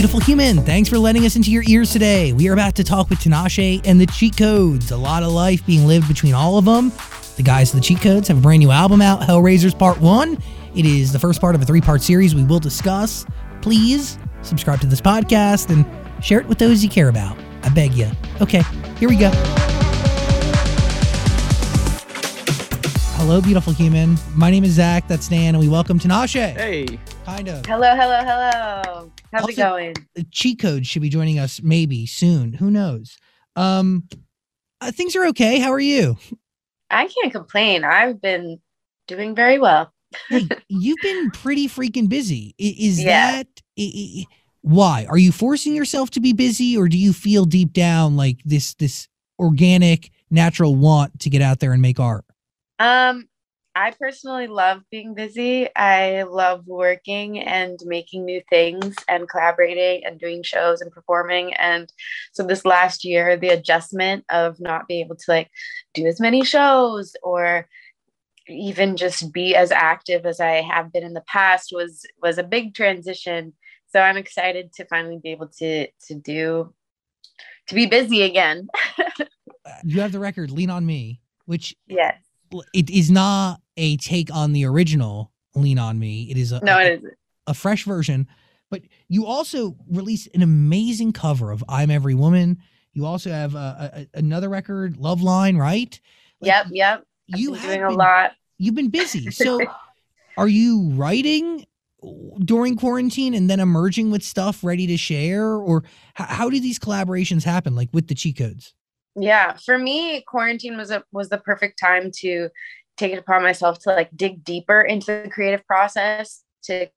beautiful human. Thanks for letting us into your ears today. We are about to talk with Tinashe and the Cheat Codes. A lot of life being lived between all of them. The guys of the Cheat Codes have a brand new album out, Hellraisers Part 1. It is the first part of a three part series we will discuss. Please subscribe to this podcast and share it with those you care about. I beg you. Okay, here we go. Hello, beautiful human. My name is Zach. That's Dan, and we welcome Tinashe. Hey. Kind of. Hello, hello, hello. How's Also- it going? Cheat code should be joining us maybe soon. Who knows? Um, uh, things are okay. How are you? I can't complain. I've been doing very well. Hey, you've been pretty freaking busy. Is Yeah. that why? Are you forcing yourself to be busy, or do you feel deep down like this this organic, natural want to get out there and make art? Um, I personally love being busy. I love working and making new things and collaborating and doing shows and performing. And so this last year, the adjustment of not being able to like do as many shows or even just be as active as I have been in the past was was a big transition. So I'm excited to finally be able to to do to be busy again. You have the record "Lean on Me," which yes. It is not a take on the original "Lean on Me." It is a No, it isn't. a fresh version. But you also released an amazing cover of "I'm Every Woman." You also have uh, a, another record, "Love Line," right? Like, Yep, yep. I've You have doing a been- lot. You've been busy. So, are you writing during quarantine and then emerging with stuff ready to share, or how, how do these collaborations happen? Like with the cheat codes? Yeah, for me, quarantine was a was the perfect time to take it upon myself to like dig deeper into the creative process, to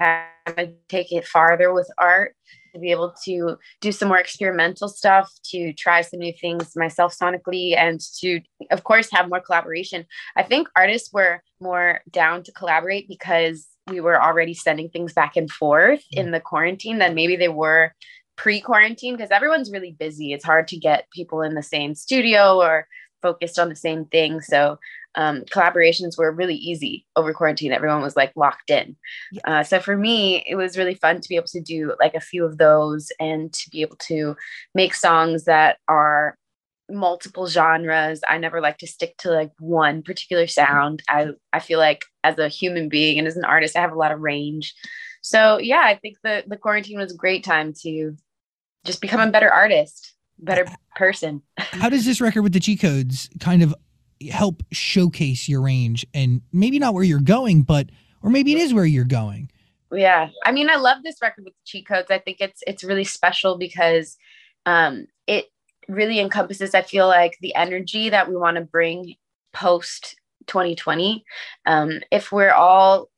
kind of uh, take it farther with art, to be able to do some more experimental stuff, to try some new things myself sonically, and to, of course, have more collaboration. I think artists were more down to collaborate because we were already sending things back and forth mm. in the quarantine than maybe they were pre-quarantine because everyone's really busy. It's hard to get people in the same studio or focused on the same thing. So um, collaborations were really easy over quarantine. Everyone was like locked in. Uh, so for me, it was really fun to be able to do like a few of those and to be able to make songs that are multiple genres. I never like to stick to like one particular sound. I I feel like as a human being and as an artist, I have a lot of range. So yeah, I think the the quarantine was a great time to just become a better artist, better person. How does this record with the cheat codes kind of help showcase your range and maybe not where you're going, but or maybe it is where you're going? Yeah. I mean, I love this record with the cheat codes. I think it's it's really special because um it really encompasses, I feel like, the energy that we want to bring post 2020. Um, if we're all,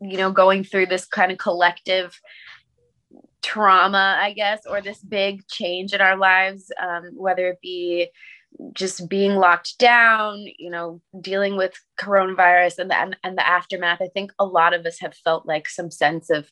you know, going through this kind of collective trauma, I guess, or this big change in our lives, um, whether it be just being locked down, you know, dealing with coronavirus and the and, and the aftermath. I think a lot of us have felt like some sense of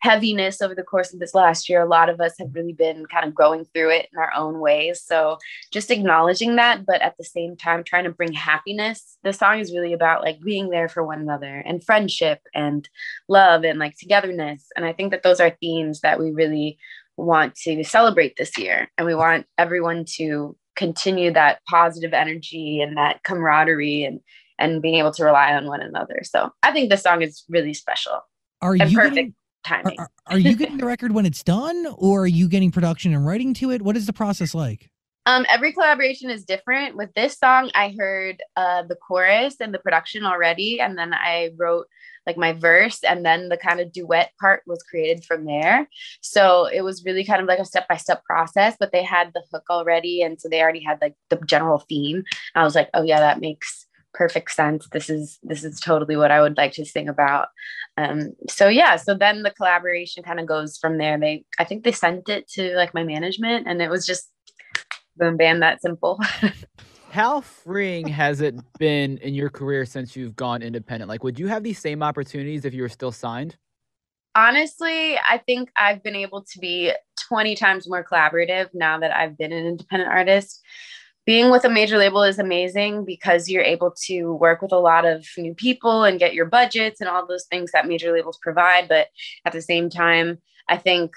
heaviness over the course of this last year. A lot of us have really been kind of going through it in our own ways. So just acknowledging that, but at the same time trying to bring happiness. The song is really about like being there for one another and friendship and love and like togetherness. And I think that those are themes that we really want to celebrate this year. And we want everyone to continue that positive energy and that camaraderie and and being able to rely on one another. So I think this song is really special Are and you perfect timing. are- are you getting the record when it's done, or are you getting production and writing to it? What is the process like? Um, every collaboration is different. With this song, I heard uh, the chorus and the production already, and then I wrote like my verse, and then the kind of duet part was created from there. So it was really kind of like a step by step process. But they had the hook already, and so they already had like the general theme. I was like, oh yeah, that makes perfect sense. This is this is totally what I would like to sing about. Um, so yeah, so then the collaboration kind of goes from there. They, I think they sent it to like my management, and it was just boom, bam, that simple. How freeing has it been in your career since you've gone independent? Like, would you have these same opportunities if you were still signed? Honestly, I think I've been able to be 20 times more collaborative now that I've been an independent artist being with a major label is amazing because you're able to work with a lot of new people and get your budgets and all those things that major labels provide. But at the same time, I think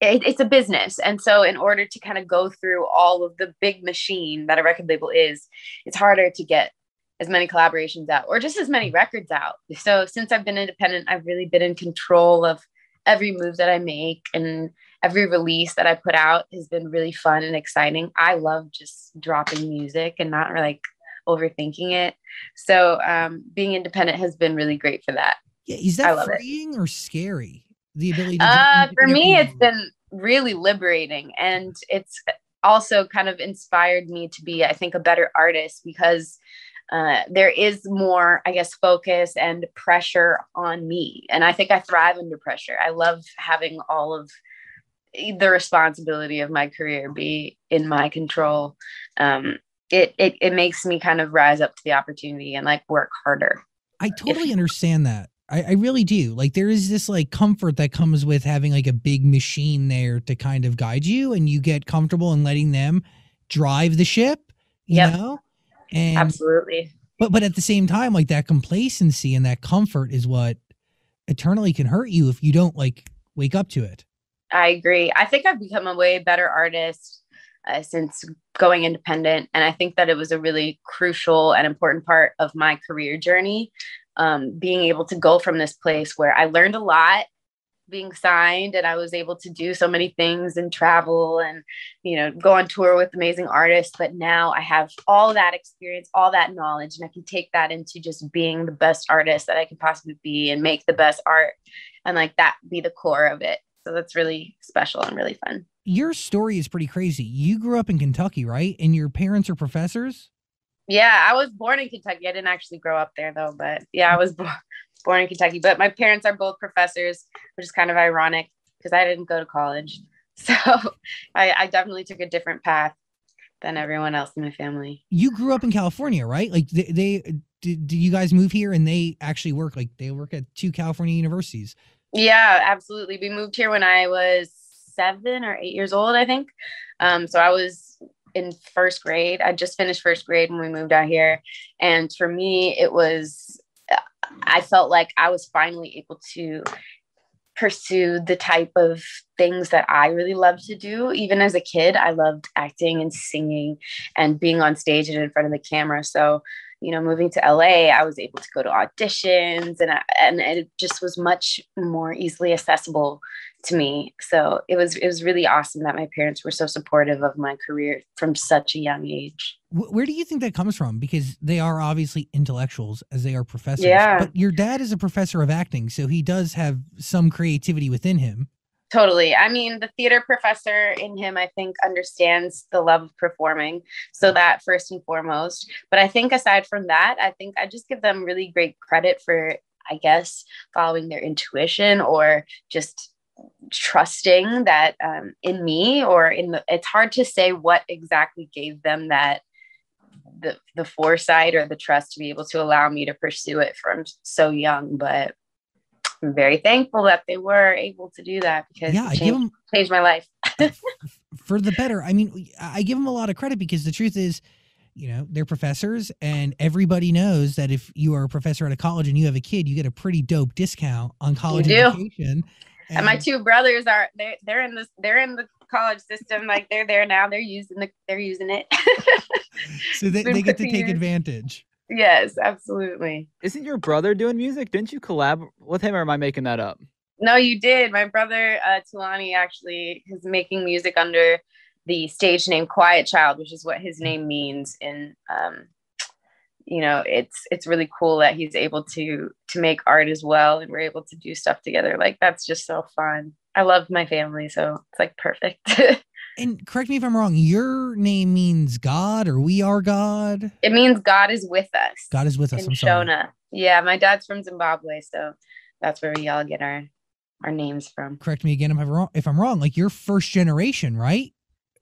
it, it's a business. And so, in order to kind of go through all of the big machine that a record label is, it's harder to get as many collaborations out or just as many records out. So, since I've been independent, I've really been in control of every move that I make and every release that I put out has been really fun and exciting. I love just dropping music and not like overthinking it. So um, being independent has been really great for that. Yeah, is that freeing it. or scary? The ability to uh, for me, it's been really liberating, and it's also kind of inspired me to be, I think, a better artist because uh, there is more, I guess, focus and pressure on me, and I think I thrive under pressure. I love having all of the responsibility of my career be in my control. Um, it, it it makes me kind of rise up to the opportunity and like work harder. I totally if, understand that. I, I really do. Like there is this like comfort that comes with having like a big machine there to kind of guide you and you get comfortable in letting them drive the ship you yep. know? And absolutely. but but at the same time like that complacency and that comfort is what eternally can hurt you if you don't like wake up to it I agree. I think I've become a way better artist uh, since going independent. And I think that it was a really crucial and important part of my career journey. Um, being able to go from this place where I learned a lot being signed and I was able to do so many things and travel and you know go on tour with amazing artists but now I have all that experience all that knowledge and I can take that into just being the best artist that I can possibly be and make the best art and like that be the core of it so that's really special and really fun. Your story is pretty crazy. You grew up in Kentucky, right? And your parents are professors? Yeah, I was born in Kentucky. I didn't actually grow up there though, but yeah, I was born born in Kentucky. But my parents are both professors, which is kind of ironic because I didn't go to college. So I, I definitely took a different path than everyone else in my family. You grew up in California, right? Like they, they did, did you guys move here and they actually work like they work at two California universities? Yeah, absolutely. We moved here when I was seven or eight years old, I think. Um, so I was in first grade. I just finished first grade when we moved out here. And for me, it was, I felt like I was finally able to pursue the type of things that I really love to do. Even as a kid, I loved acting and singing and being on stage and in front of the camera. So you know, moving to LA, I was able to go to auditions and I, and it just was much more easily accessible to me. So it was it was really awesome that my parents were so supportive of my career from such a young age. Where do you think that comes from? Because they are obviously intellectuals as they are professors. Yeah. But your dad is a professor of acting, so he does have some creativity within him. Totally. I mean, the theater professor in him, I think, understands the love of performing. So that first and foremost. But I think aside from that, I think I just give them really great credit for, I guess, following their intuition or just trusting that um, in me or in the, it's hard to say what exactly gave them that the, the foresight or the trust to be able to allow me to pursue it from so young but I'm very thankful that they were able to do that because yeah, it changed, them, changed my life. for the better. I mean, I give them a lot of credit because the truth is, you know, they're professors and everybody knows that if you are a professor at a college and you have a kid, you get a pretty dope discount on college education. And, and my two brothers are they they're in this they're in the college system like they're there now they're using the they're using it so they, they get to take advantage Yes, absolutely. Isn't your brother doing music? Didn't you collab with him, or am I making that up? No, you did. My brother uh, Thulani actually is making music under the stage name Quiet Child, which is what his name means. And um, you know, it's it's really cool that he's able to to make art as well, and we're able to do stuff together. Like that's just so fun. I love my family, so it's like perfect. And correct me if I'm wrong, your name means God or we are God? It means God is with us. God is with us. I'm Shona. Sorry. Yeah, my dad's from Zimbabwe, so that's where we all get our our names from. Correct me again if I'm wrong. If I'm wrong, like you're first generation, right?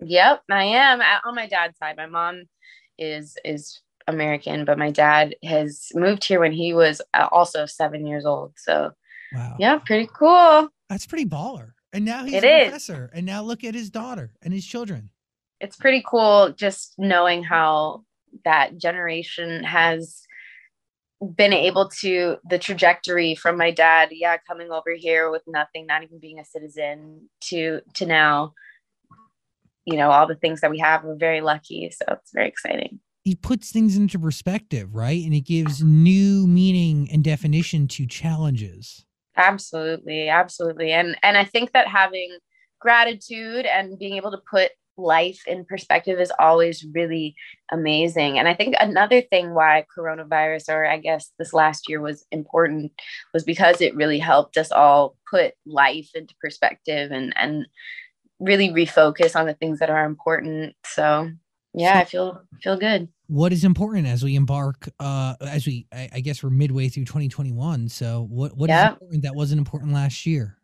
Yep, I am on my dad's side. My mom is is American, but my dad has moved here when he was uh, also seven years old. So, wow, yeah, pretty cool. That's pretty baller. And now he's it a is. professor. And now look at his daughter and his children. it's pretty cool just knowing how that generation has been able to the trajectory from my dad yeah coming over here with nothing not even being a citizen to to now you know all the things that we have we're very lucky so it's very exciting he puts things into perspective right and it gives new meaning and definition to challenges absolutely absolutely and and i think that having gratitude and being able to put life in perspective is always really amazing. And I think another thing why coronavirus, or I guess this last year was important, was because it really helped us all put life into perspective and and really refocus on the things that are important. So yeah, I feel feel good. What is important as we embark uh as we I, I guess we're midway through 2021. So what what is important that wasn't important last year?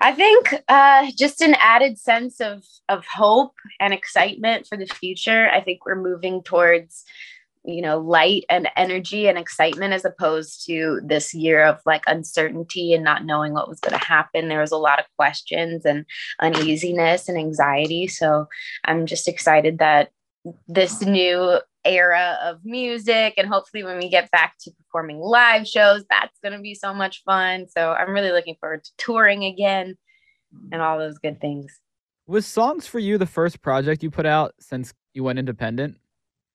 I think uh, just an added sense of of hope and excitement for the future. I think we're moving towards you know light and energy and excitement as opposed to this year of like uncertainty and not knowing what was going to happen there was a lot of questions and uneasiness and anxiety so i'm just excited that this new era of music and hopefully when we get back to performing live shows that's going to be so much fun. So i'm really looking forward to touring again and all those good things. Was songs for you the first project you put out since you went independent?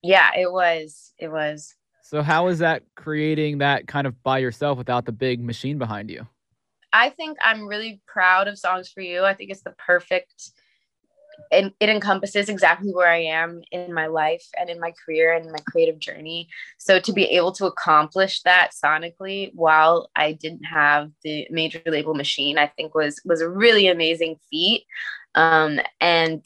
Yeah it was it was. So how is that creating that kind of by yourself without the big machine behind you? I think i'm really proud of songs for you. I think it's the perfect and it encompasses exactly where I am in my life and in my career and my creative journey. So to be able to accomplish that sonically while I didn't have the major label machine, I think was was a really amazing feat. Um, and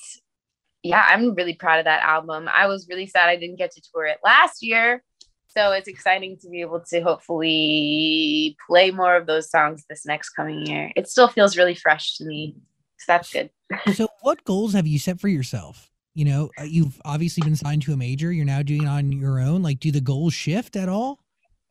yeah, I'm really proud of that album. I was really sad I didn't get to tour it last year. So it's exciting to be able to hopefully play more of those songs this next coming year. It still feels really fresh to me. So that's good so what goals have you set for yourself? You know, uh, you've obviously been signed to a major. You're now doing it on your own. Like, do the goals shift at all?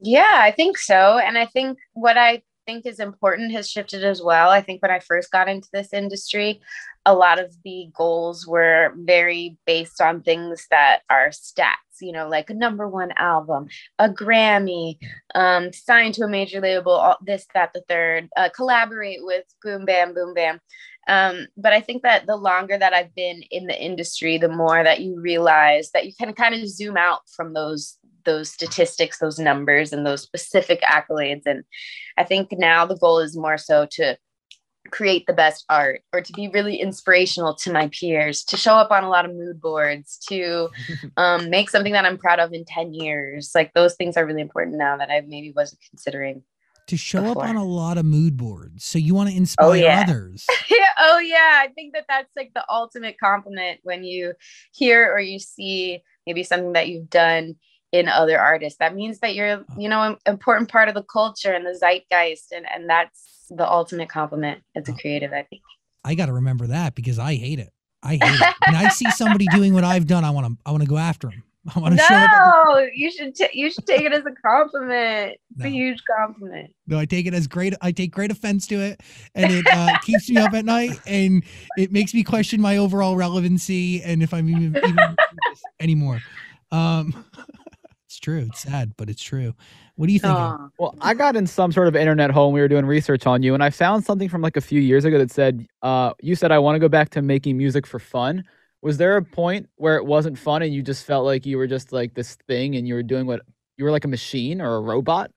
Yeah, I think so. And I think what I think is important has shifted as well. I think when I first got into this industry, a lot of the goals were very based on things that are stats, you know, like a number one album, a Grammy, um, signed to a major label, all, this, that, the third, uh, collaborate with Boom Bam, Boom Bam. Um, but I think that the longer that I've been in the industry, the more that you realize that you can kind of zoom out from those those statistics, those numbers, and those specific accolades. And I think now the goal is more so to create the best art or to be really inspirational to my peers, to show up on a lot of mood boards, to um, make something that I'm proud of in 10 years. Like those things are really important now that I maybe wasn't considering to show before. up on a lot of mood boards. So you want to oh, inspire oh, yeah. others. oh yeah, I think that that's like the ultimate compliment when you hear or you see maybe something that you've done in other artists. That means that you're, oh. you know, an important part of the culture and the zeitgeist and and that's the ultimate compliment as a oh. creative, I think. I got to remember that because I hate it. I hate it. when I see somebody doing what I've done, I want to I want to go after them. I want to no, show No, you should t- you should take it as a compliment. It's no. a huge compliment. No, I take it as great. I take great offense to it, and it uh, keeps me up at night, and it makes me question my overall relevancy and if I'm even, even anymore. Um, it's true. It's sad, but it's true. What do you think? Uh, well, I got in some sort of internet hole. We were doing research on you, and I found something from like a few years ago that said, uh, "You said I want to go back to making music for fun." Was there a point where it wasn't fun and you just felt like you were just like this thing and you were doing what you were like a machine or a robot?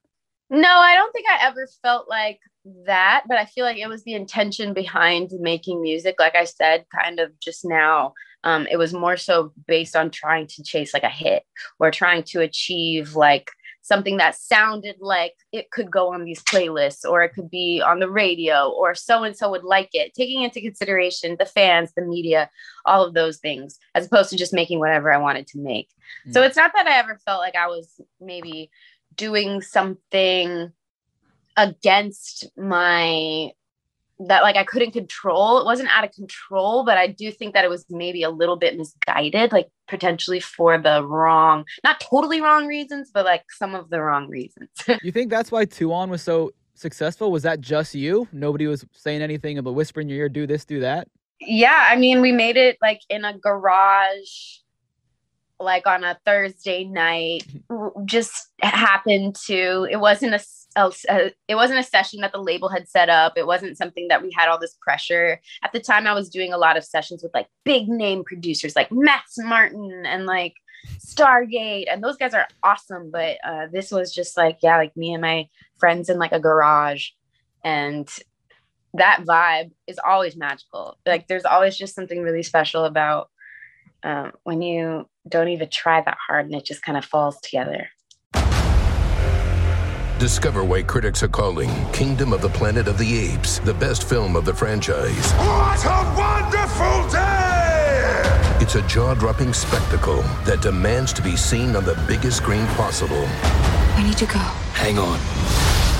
No, I don't think I ever felt like that, but I feel like it was the intention behind making music. Like I said, kind of just now, um, it was more so based on trying to chase like a hit or trying to achieve like something that sounded like it could go on these playlists or it could be on the radio or so and so would like it, taking into consideration the fans, the media, all of those things, as opposed to just making whatever I wanted to make. Mm. So it's not that I ever felt like I was maybe doing something against my that like I couldn't control. It wasn't out of control, but I do think that it was maybe a little bit misguided, like potentially for the wrong, not totally wrong reasons, but like some of the wrong reasons. you think that's why 2 On was so successful? Was that just you? Nobody was saying anything about whispering in your ear, do this, do that? Yeah, I mean, we made it like in a garage, like on a Thursday night. Just happened to. It wasn't a, a, it wasn't a session that the label had set up. It wasn't something that we had all this pressure. At the time, I was doing a lot of sessions with like big name producers like Max Martin and like Stargate, and those guys are awesome. But uh, this was just like, yeah, like me and my friends in like a garage, and that vibe is always magical. Like there's always just something really special about um, when you don't even try that hard and it just kind of falls together. Discover why critics are calling Kingdom of the Planet of the Apes the best film of the franchise. What a wonderful day! It's a jaw dropping spectacle that demands to be seen on the biggest screen possible. We need to go. Hang on.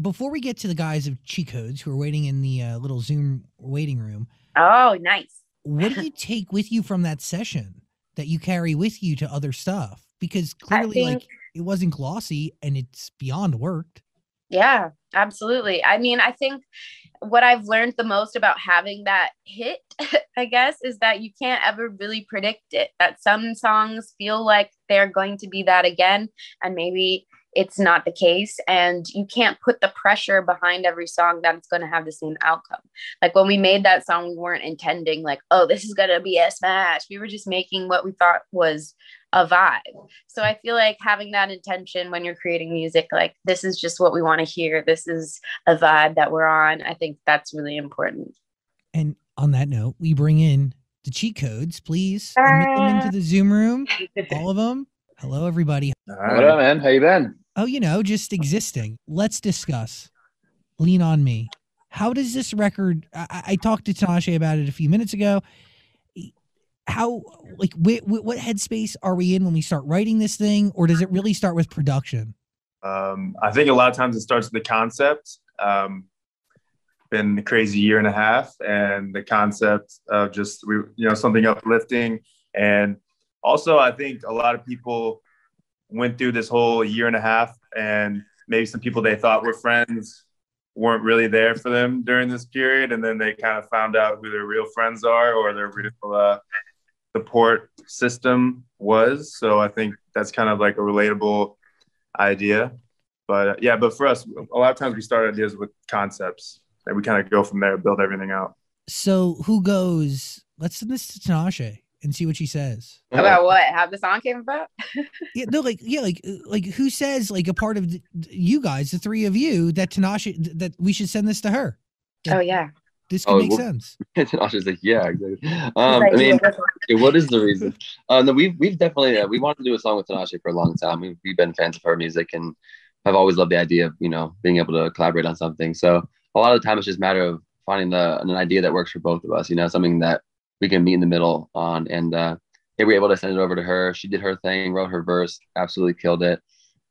before we get to the guys of cheat codes who are waiting in the uh, little Zoom waiting room. Oh, nice. what do you take with you from that session that you carry with you to other stuff? Because clearly, think, like, it wasn't glossy and it's beyond worked. Yeah, absolutely. I mean, I think what I've learned the most about having that hit, I guess, is that you can't ever really predict it. That some songs feel like they're going to be that again, and maybe it's not the case and you can't put the pressure behind every song that it's going to have the same outcome. Like when we made that song we weren't intending like oh this is going to be a smash. We were just making what we thought was a vibe. So i feel like having that intention when you're creating music like this is just what we want to hear this is a vibe that we're on i think that's really important. And on that note we bring in the cheat codes please. Admit them into ah. the zoom room all of them hello everybody. Right. what up man. How you been Oh, you know, just existing. Let's discuss. Lean on me. How does this record? I, I talked to Tinashe about it a few minutes ago. How, like, wh- wh- what headspace are we in when we start writing this thing, or does it really start with production? Um, I think a lot of times it starts with the concept. Um, been a crazy year and a half, and the concept of just we, you know, something uplifting, and also I think a lot of people went through this whole year and a half, and maybe some people they thought were friends weren't really there for them during this period, and then they kind of found out who their real friends are or their real uh, support system was. So I think that's kind of like a relatable idea. But uh, yeah, but for us, a lot of times we start ideas with concepts, and we kind of go from there, build everything out. So who goes? Let's send this to Tinashe and see what she says. About what? How the song came about? yeah, no, like yeah, like uh, like who says like a part of the, you guys, the three of you, that Tinashe that we should send this to her. That, oh yeah. This could oh, make well, sense. Tinashe's like, yeah, exactly. Um, I mean, okay, what is the reason? Uh, no, we've we've definitely uh, we wanted to do a song with Tinashe for a long time. We've, we've been fans of her music and I've always loved the idea of you know being able to collaborate on something. So a lot of the time it's just a matter of finding the an idea that works for both of us. You know, something that we can meet in the middle on. And uh, we were able to send it over to her. She did her thing, wrote her verse, absolutely killed it.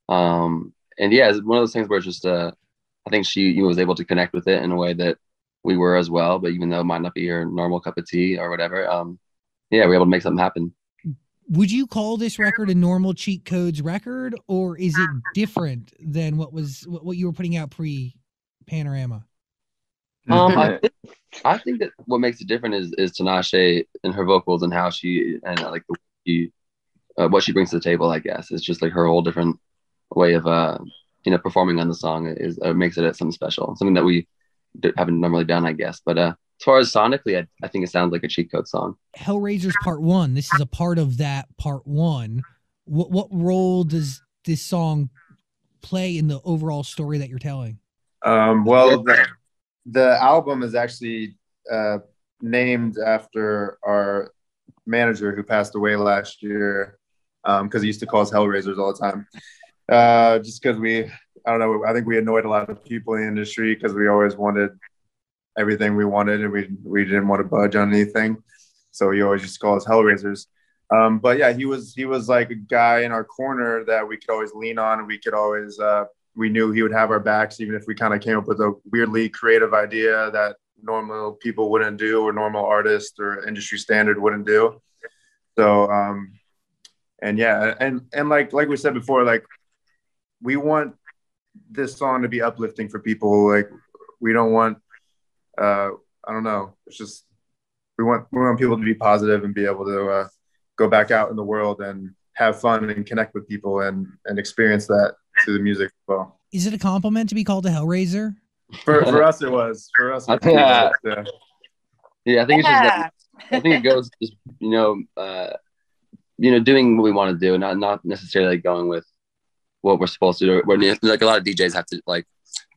Um, and yeah, it's one of those things where it's just, uh, I think she you know, was able to connect with it in a way that we were as well. But even though it might not be her normal cup of tea or whatever, um, yeah, we were able to make something happen. Would you call this record a normal cheat codes record, or is it different than what was what you were putting out pre Panorama? Um, I think, I think that what makes it different is is Tinashe and her vocals and how she and uh, like the she, uh, what she brings to the table. I guess it's just like her whole different way of uh you know performing on the song is uh, makes it something special, something that we haven't normally done, I guess. But uh, as far as sonically, I, I think it sounds like a cheat code song. Hellraisers Part One. This is a part of that Part One. What what role does this song play in the overall story that you're telling? Um, well, the, the album is actually uh, named after our manager who passed away last year because um, he used to call us Hellraisers all the time. Uh, just because we, I don't know, I think we annoyed a lot of people in the industry because we always wanted everything we wanted and we we didn't want to budge on anything. So he always used to call us Hellraisers. Um, but yeah, he was he was like a guy in our corner that we could always lean on. We could always uh, we knew he would have our backs, even if we kind of came up with a weirdly creative idea that normal people wouldn't do, or normal artists or industry standard wouldn't do. So um, and yeah, and and like like we said before, like we want this song to be uplifting for people. Like we don't want uh, I don't know. It's just we want we want people to be positive and be able to uh, go back out in the world and have fun and connect with people and and experience that through the music as well. Is it a compliment to be called a Hellraiser? For for us, it was. For us, it was. yeah. yeah, I think it's just. I think it goes just you know, uh, you know, doing what we want to do, not not necessarily going with what we're supposed to do. We're like a lot of DJs have to like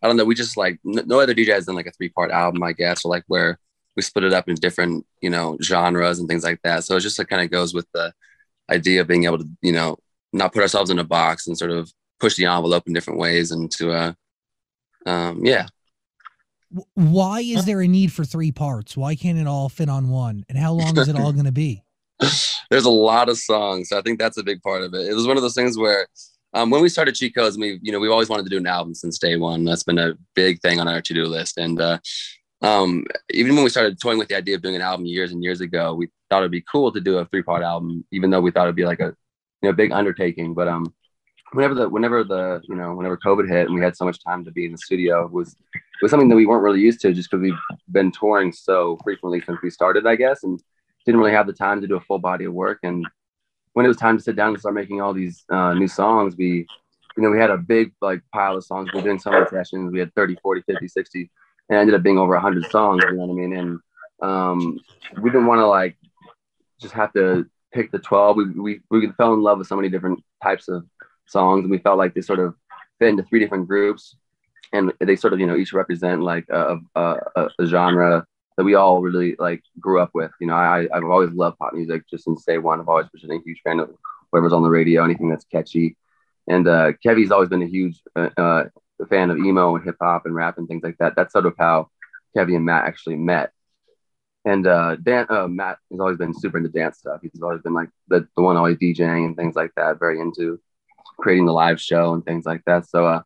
I don't know. We just like no other DJ has done like a three part album, I guess, or like where we split it up in different, you know, genres and things like that. So it just like, kind of goes with the idea of being able to, you know, not put ourselves in a box and sort of push the envelope in different ways and to, uh, um, yeah. Why is there a need for three parts? Why can't it all fit on one? And how long is it all going to be? There's a lot of songs. So I think that's a big part of it. It was one of those things where um, when we started Cheat Codes, we you know we've always wanted to do an album since day one. That's been a big thing on our to do list. And uh, um, even when we started toying with the idea of doing an album years and years ago, we thought it'd be cool to do a three part album, even though we thought it'd be like a you know big undertaking. But um, whenever the whenever the you know whenever COVID hit and we had so much time to be in the studio was was something that we weren't really used to just because we've been touring so frequently since we started, I guess, and didn't really have the time to do a full body of work and when it was time to sit down and start making all these uh, new songs, we, you know, we had a big like pile of songs. We were doing summer sessions. We had 30, 40, 50, 60, and ended up being over 100 songs. You know what I mean? And um, we didn't want to like just have to pick the 12. We, we, we fell in love with so many different types of songs, and we felt like they sort of fit into three different groups. And they sort of, you know, each represent like a, a, a genre that we all really like grew up with. You know, I I've always loved pop music just since day one. I've always been a huge fan of whatever's on the radio, anything that's catchy. And uh, Kevi's always been a huge uh, uh, fan of emo and hip hop and rap and things like that. That's sort of how Kevi and Matt actually met. And uh, Dan, uh, Matt has always been super into dance stuff. He's always been like the, the one always DJing and things like that, very into creating the live show and things like that. So uh,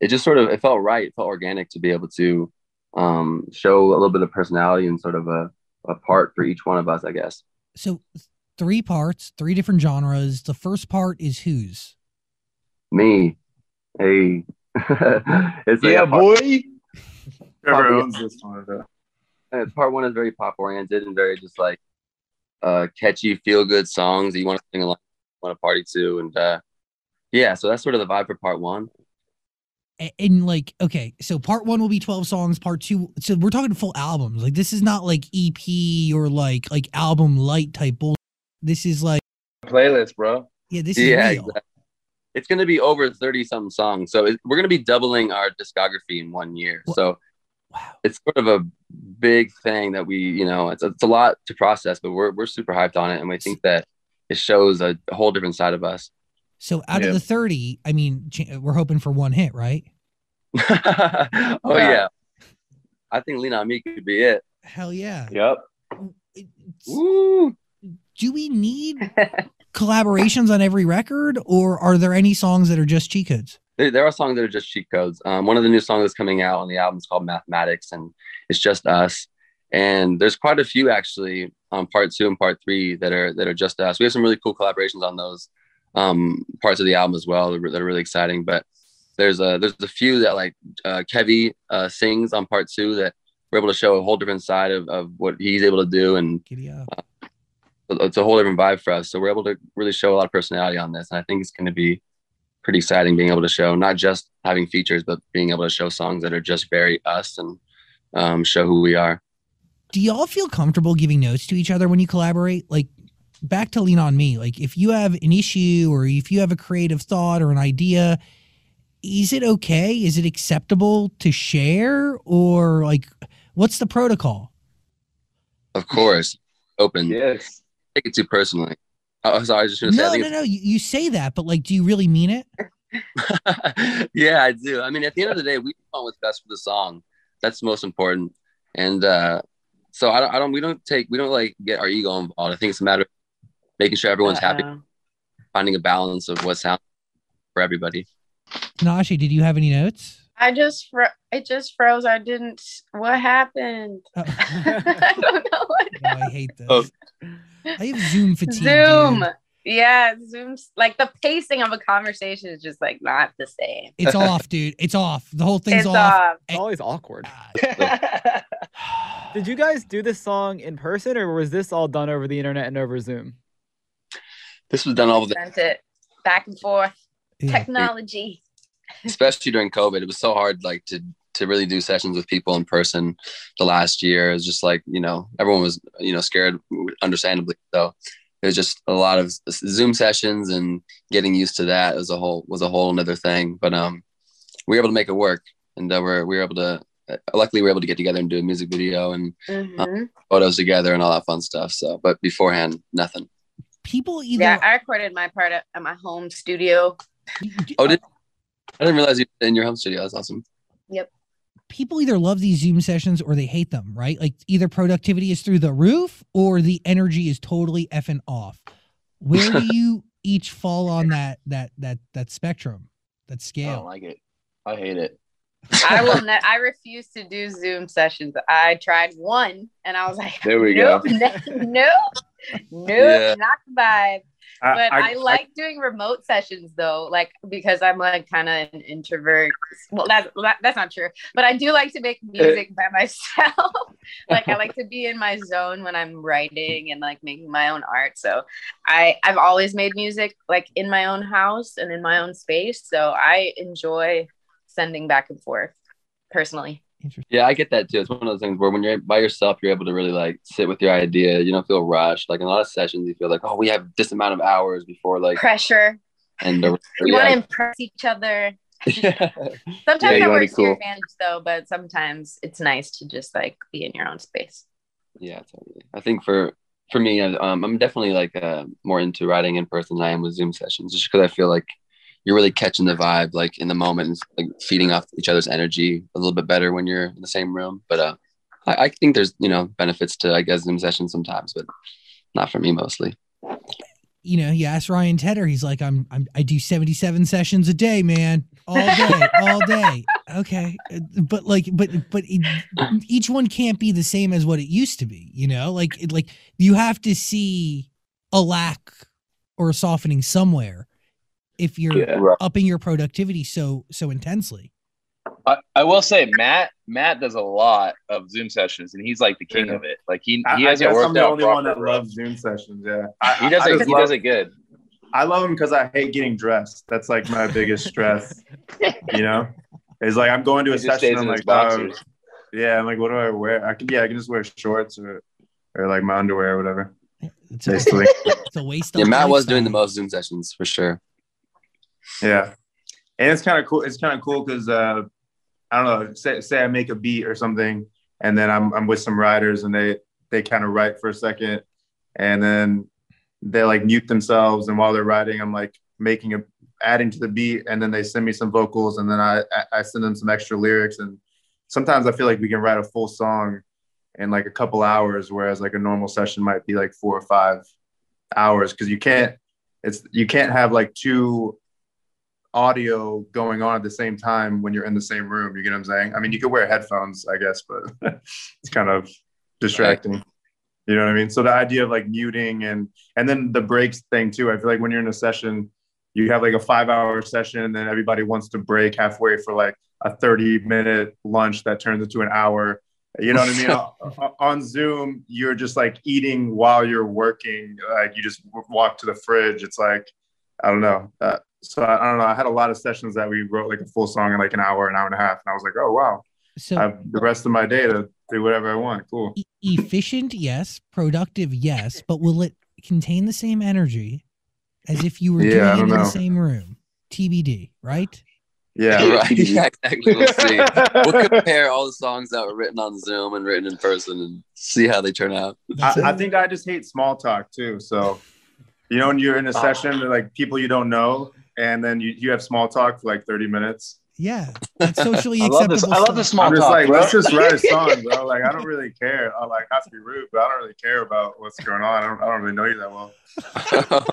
it just sort of it felt right, it felt organic to be able to um, show a little bit of personality and sort of a, a part for each one of us, I guess. So three parts, three different genres. The first part is whose? Me. Hey. it's yeah, like boy. Whoever owns this one. And part one is very pop oriented and very just like uh, catchy, feel good songs that you want to sing along, want to party to, and uh, yeah, so that's sort of the vibe for part one. And like okay so part one will be 12 songs part two so we're talking full albums. Like this is not like ep or like like album light type bull this is like playlist bro. Yeah this is yeah real. Exactly. it's gonna be over 30 some songs so it, we're gonna be doubling our discography in one year well, so wow. it's sort of a big thing that we you know it's, it's a lot to process but we're, we're super hyped on it and we think that it shows a, a whole different side of us so out yeah. of the 30, I mean, we're hoping for one hit, right? oh yeah. I think Lean on Me could be it. Hell yeah. Yep. Woo. Do we need collaborations on every record, or are there any songs that are just cheat codes? There, there are songs that are just cheat codes. Um, one of the new songs that's coming out on the album is called Mathematics, and it's just us. And there's quite a few actually on part two and part three that are that are just us. We have some really cool collaborations on those um, parts of the album as well that are really exciting. But there's a there's a few that like uh, Kevi uh, sings on part two that we're able to show a whole different side of, of what he's able to do, and uh, it's a whole different vibe for us. So we're able to really show a lot of personality on this, and I think it's going to be pretty exciting being able to show not just having features, but being able to show songs that are just very us and um, show who we are. Do y'all feel comfortable giving notes to each other when you collaborate? Like back to lean on me. Like if you have an issue or if you have a creative thought or an idea, is it okay? Is it acceptable to share or like what's the protocol? Of course. Open. Yes. take it too personally. Oh, sorry, I was just gonna say. I No, no, no. You, you say that, but like, do you really mean it? yeah, I do. I mean, at the end of the day, we want what's best for the song. That's most important. And uh, so I don't, I don't, we don't take, we don't like get our ego involved. I think it's a matter of making sure everyone's happy, Uh-oh. finding a balance of what sounds for everybody. Tinashe, did you have any notes? I just fro- it just froze. I didn't. What happened? Oh. I don't know what. Oh, I hate this. Oh. I have Zoom fatigue. Zoom. dude. Yeah, Zoom's like the pacing of a conversation is just like not the same. It's off, dude. It's off. The whole thing's It's off. off. It's always awkward. Did you guys do this song in person or was this all done over the internet and over Zoom? This was done all the, Sent it back and forth. Yeah. Technology. especially during COVID. It was so hard, like to to really do sessions with people in person. The last year, it was just like you know everyone was you know scared, understandably. So it was just a lot of Zoom sessions and getting used to that was a whole was a whole another thing. But um, we were able to make it work, and uh, we're we were able to. Uh, luckily, we were able to get together and do a music video and Mhm. photos together and all that fun stuff. So, but beforehand, nothing. People either. Yeah, I recorded my part at, at my home studio. Oh, did uh, I didn't realize you did in your home studio. That's awesome. Yep. People either love these Zoom sessions or they hate them, right? Like either productivity is through the roof or the energy is totally effing off. Where do you each fall on that that that that spectrum, that scale? I don't like it. I hate it. I will. Ne- I refuse to do Zoom sessions. I tried one, and I was like, There we nope, go. No, no, no, Yeah. not the vibe. I- But I, I- like doing remote sessions though, like because I'm like kind of an introvert. Well, that's that, that's not true, but I do like to make uh, music by myself. like I like to be in my zone when I'm writing and like making my own art. So I I've always made music like in my own house and in my own space. So I enjoy sending back and forth personally. Interesting. Yeah, I get that too. It's one of those things where when you're by yourself, you're able to really like sit with your idea. You don't feel rushed. Like in a lot of sessions, you feel like, oh, we have this amount of hours before like Pressure. and the, You want to impress each other. yeah, Sometimes you that wanna be works to your cool. advantage though, but sometimes it's nice to just like be in your own space. Yeah, totally. I think for for me, um, I'm definitely like uh, more into writing in person than I am with Zoom sessions, just because I feel like you're really catching the vibe, like in the moment, and like feeding off each other's energy a little bit better when you're in the same room. But uh, I, I think there's you know benefits to I guess Zoom sessions sometimes, but not for me mostly. You know, you ask Ryan Tedder, he's like, I'm, I'm I do 77 sessions a day, man. All day, all day. Okay. But like, but but it, each one can't be the same as what it used to be, you know? Like it, like you have to see a lack or a softening somewhere if you're Yeah. Right. upping your productivity so so intensely. I, I will say Matt Matt does a lot of Zoom sessions and he's like the king Yeah. of it. Like he he has it guess worked I'm the out only one that loves Zoom sessions. Yeah, I, He does I, I it just he love, does it good. I love him because I hate getting dressed. That's like my biggest stress. You know, it's like I'm going to a He session. I'm like, oh, yeah. I'm like, what do I wear? I can, yeah, I can just wear shorts or, or like my underwear or whatever. It's a, Basically, it's a waste of Yeah, Matt was doing the most Zoom sessions for sure. Yeah. And it's kind of cool. It's kind of cool because uh, I don't know. Say, say I make a beat or something, and then I'm I'm with some writers, and they they kind of write for a second, and then they like mute themselves, and while they're writing, I'm like making a adding to the beat, and then they send me some vocals, and then I I- send them some extra lyrics, and sometimes I feel like we can write a full song in like a couple hours, whereas like a normal session might be like four or five hours because you can't it's you can't have like two audio going on at the same time when you're in the same room. You get what I'm saying? I mean, you could wear headphones, I guess, but it's kind of distracting. You know what I mean? So the idea of like muting and and then the breaks thing too. I feel like when you're in a session, you have like a five hour session, and then everybody wants to break halfway for like a 30 minute lunch that turns into an hour. You know what I mean? On Zoom, you're just like eating while you're working. Like you just walk to the fridge. It's like, I don't know. Uh, so I, I don't know. I had a lot of sessions that we wrote like a full song in like an hour, an hour and a half. And I was like, oh, wow. So I have the rest of my day to do whatever I want. Cool. e- efficient, yes. Productive, yes. But will it contain the same energy as if you were Yeah, doing it don't in the same room? TBD, right? Yeah. right. Yeah, exactly. We'll see. we'll compare all the songs that were written on Zoom and written in person and see how they turn out. I, I think I just hate small talk too. So, you know, when you're in a ah. session like people you don't know, and then you, you have small talk for like 30 minutes. Yeah, that's socially I acceptable. this. I love the small I'm just talk. like, bro. let's just write a song, bro. Like, I don't really care. I like not to be rude, but I don't really care about what's going on. I don't, I don't really know you that well.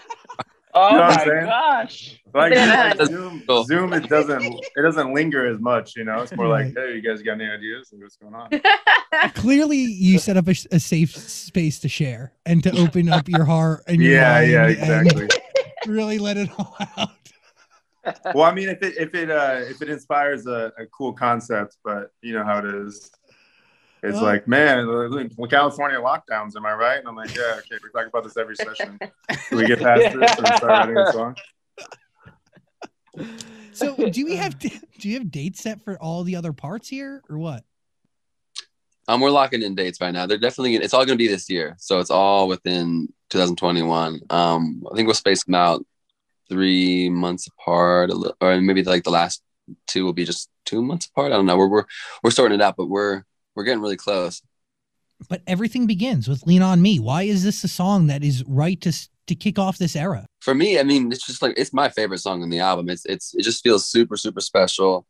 oh You know my saying? gosh. Like, Yeah. like Zoom, Zoom, it doesn't, it doesn't linger as much. You know, it's more like, hey, you guys got any ideas? Like, What's going on? Clearly, you set up a, a safe space to share and to open up your heart and your Yeah, mind yeah, and exactly. really let it all out. Well, I mean, if it if it uh, if it inspires a, a cool concept, but you know how it is. It's Well- like, man, look, look, California lockdowns. Am I right? And I'm like, yeah, okay. We talk about this every session. Can we get past this and start writing a song? So, do we have do you have dates set for all the other parts here, or what? Um, we're locking in dates right now. They're definitely it's all gonna be this year, so it's all within 2021. Um, I think we'll space them out three months apart, a li- or maybe like the last two will be just two months apart. I don't know. We're we're we're sorting it out, but we're we're getting really close. But everything begins with "Lean on Me." Why is this a song that is right to to kick off this era? For me, I mean, it's just like it's my favorite song on the album. It's it's it just feels super super special.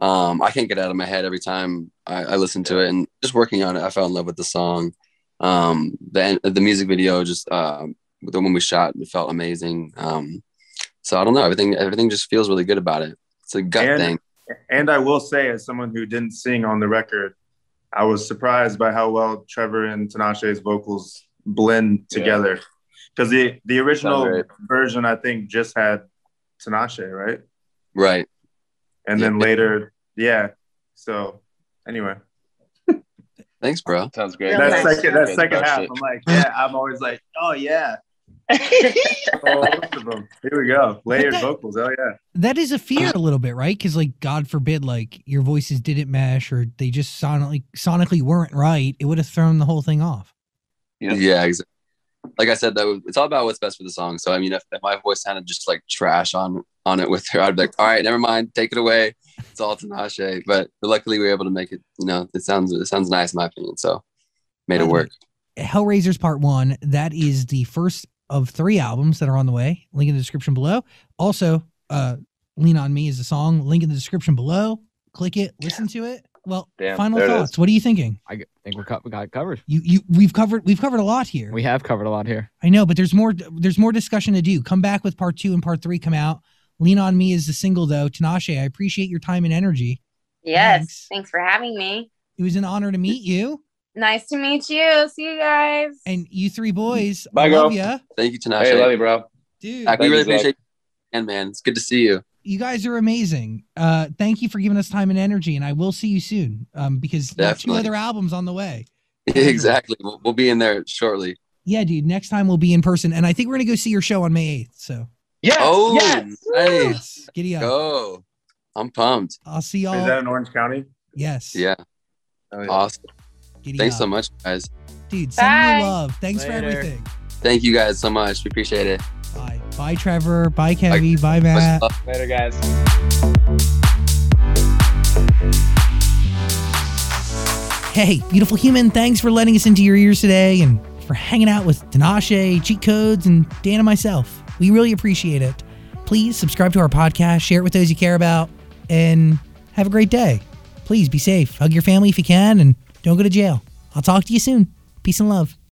Um, I can't get out of my head every time I, I listen to it, and just working on it, I fell in love with the song. Um, the the music video, just um, the one we shot, it felt amazing. Um, so I don't know, everything everything just feels really good about it. It's a gut And- thing. And I will say, as someone who didn't sing on the record, I was surprised by how well Trevor and Tinashe's vocals blend together. Because the the original great. version, I think, just had Tinashe, right? Right. And then later, yeah. So anyway, Thanks, bro. Sounds great. Real that nice. second that second half, it. I'm like, yeah. I'm always like, oh yeah. Oh, of them. Here we go. Layered that- vocals. Oh yeah. That is a fear a little bit, right? Because like, God forbid, like your voices didn't mesh or they just sonically sonically weren't right. It would have thrown the whole thing off. Yeah. Yeah, exactly. Like I said, though, it's all about what's best for the song. So I mean, if, if my voice sounded just like trash on on it with her, I'd be like, all right, never mind, take it away. It's all Tinashe. But luckily, we were able to make it. You know, it sounds it sounds nice in my opinion. So made it um, work. Hellraisers Part One. That is the first of three albums that are on the way. Link in the description below. Also, uh, "Lean on Me" is a song. Link in the description below. Click it, listen to it. Well, Damn, final thoughts. What are you thinking? I think we're co- we got it covered. You you we've covered we've covered a lot here. We have covered a lot here. I know, but there's more there's more discussion to do. Come back with part two and part three come out. Lean on Me is the single though. Tinashe, I appreciate your time and energy. yes. Thanks. Thanks for having me. It was an honor to meet you. Nice to meet you. See you guys. And you three boys, Bye, I girl. love ya. Thank you, Tinashe. Hey, love you, bro. Dude, Zach, we really appreciate you, and man, it's good to see you. you guys are amazing. Uh, thank you for giving us time and energy, and I will see you soon. Um, because there are two other albums on the way. exactly. We'll, we'll be in there shortly. Yeah, dude. Next time we'll be in person, and I think we're gonna go see your show on May eighth. So Yes. oh, yes. nice. giddy up. Go. I'm pumped. I'll see y'all. Is that in Orange County? yes. Yeah. Oh, yeah. Awesome. Giddy Thanks up. so much, guys. dude. Send me love. Thanks for everything. Thank you guys so much. We appreciate it. Bye. Bye, Trevor. Bye, Kevi. Bye, Matt. Later, guys. Hey, beautiful human, thanks for letting us into your ears today and for hanging out with Tinashe, Cheat Codes, and Dan and myself. We really appreciate it. Please subscribe to our podcast, share it with those you care about, and have a great day. Please be safe. Hug your family if you can, and don't go to jail. I'll talk to you soon. Peace and love.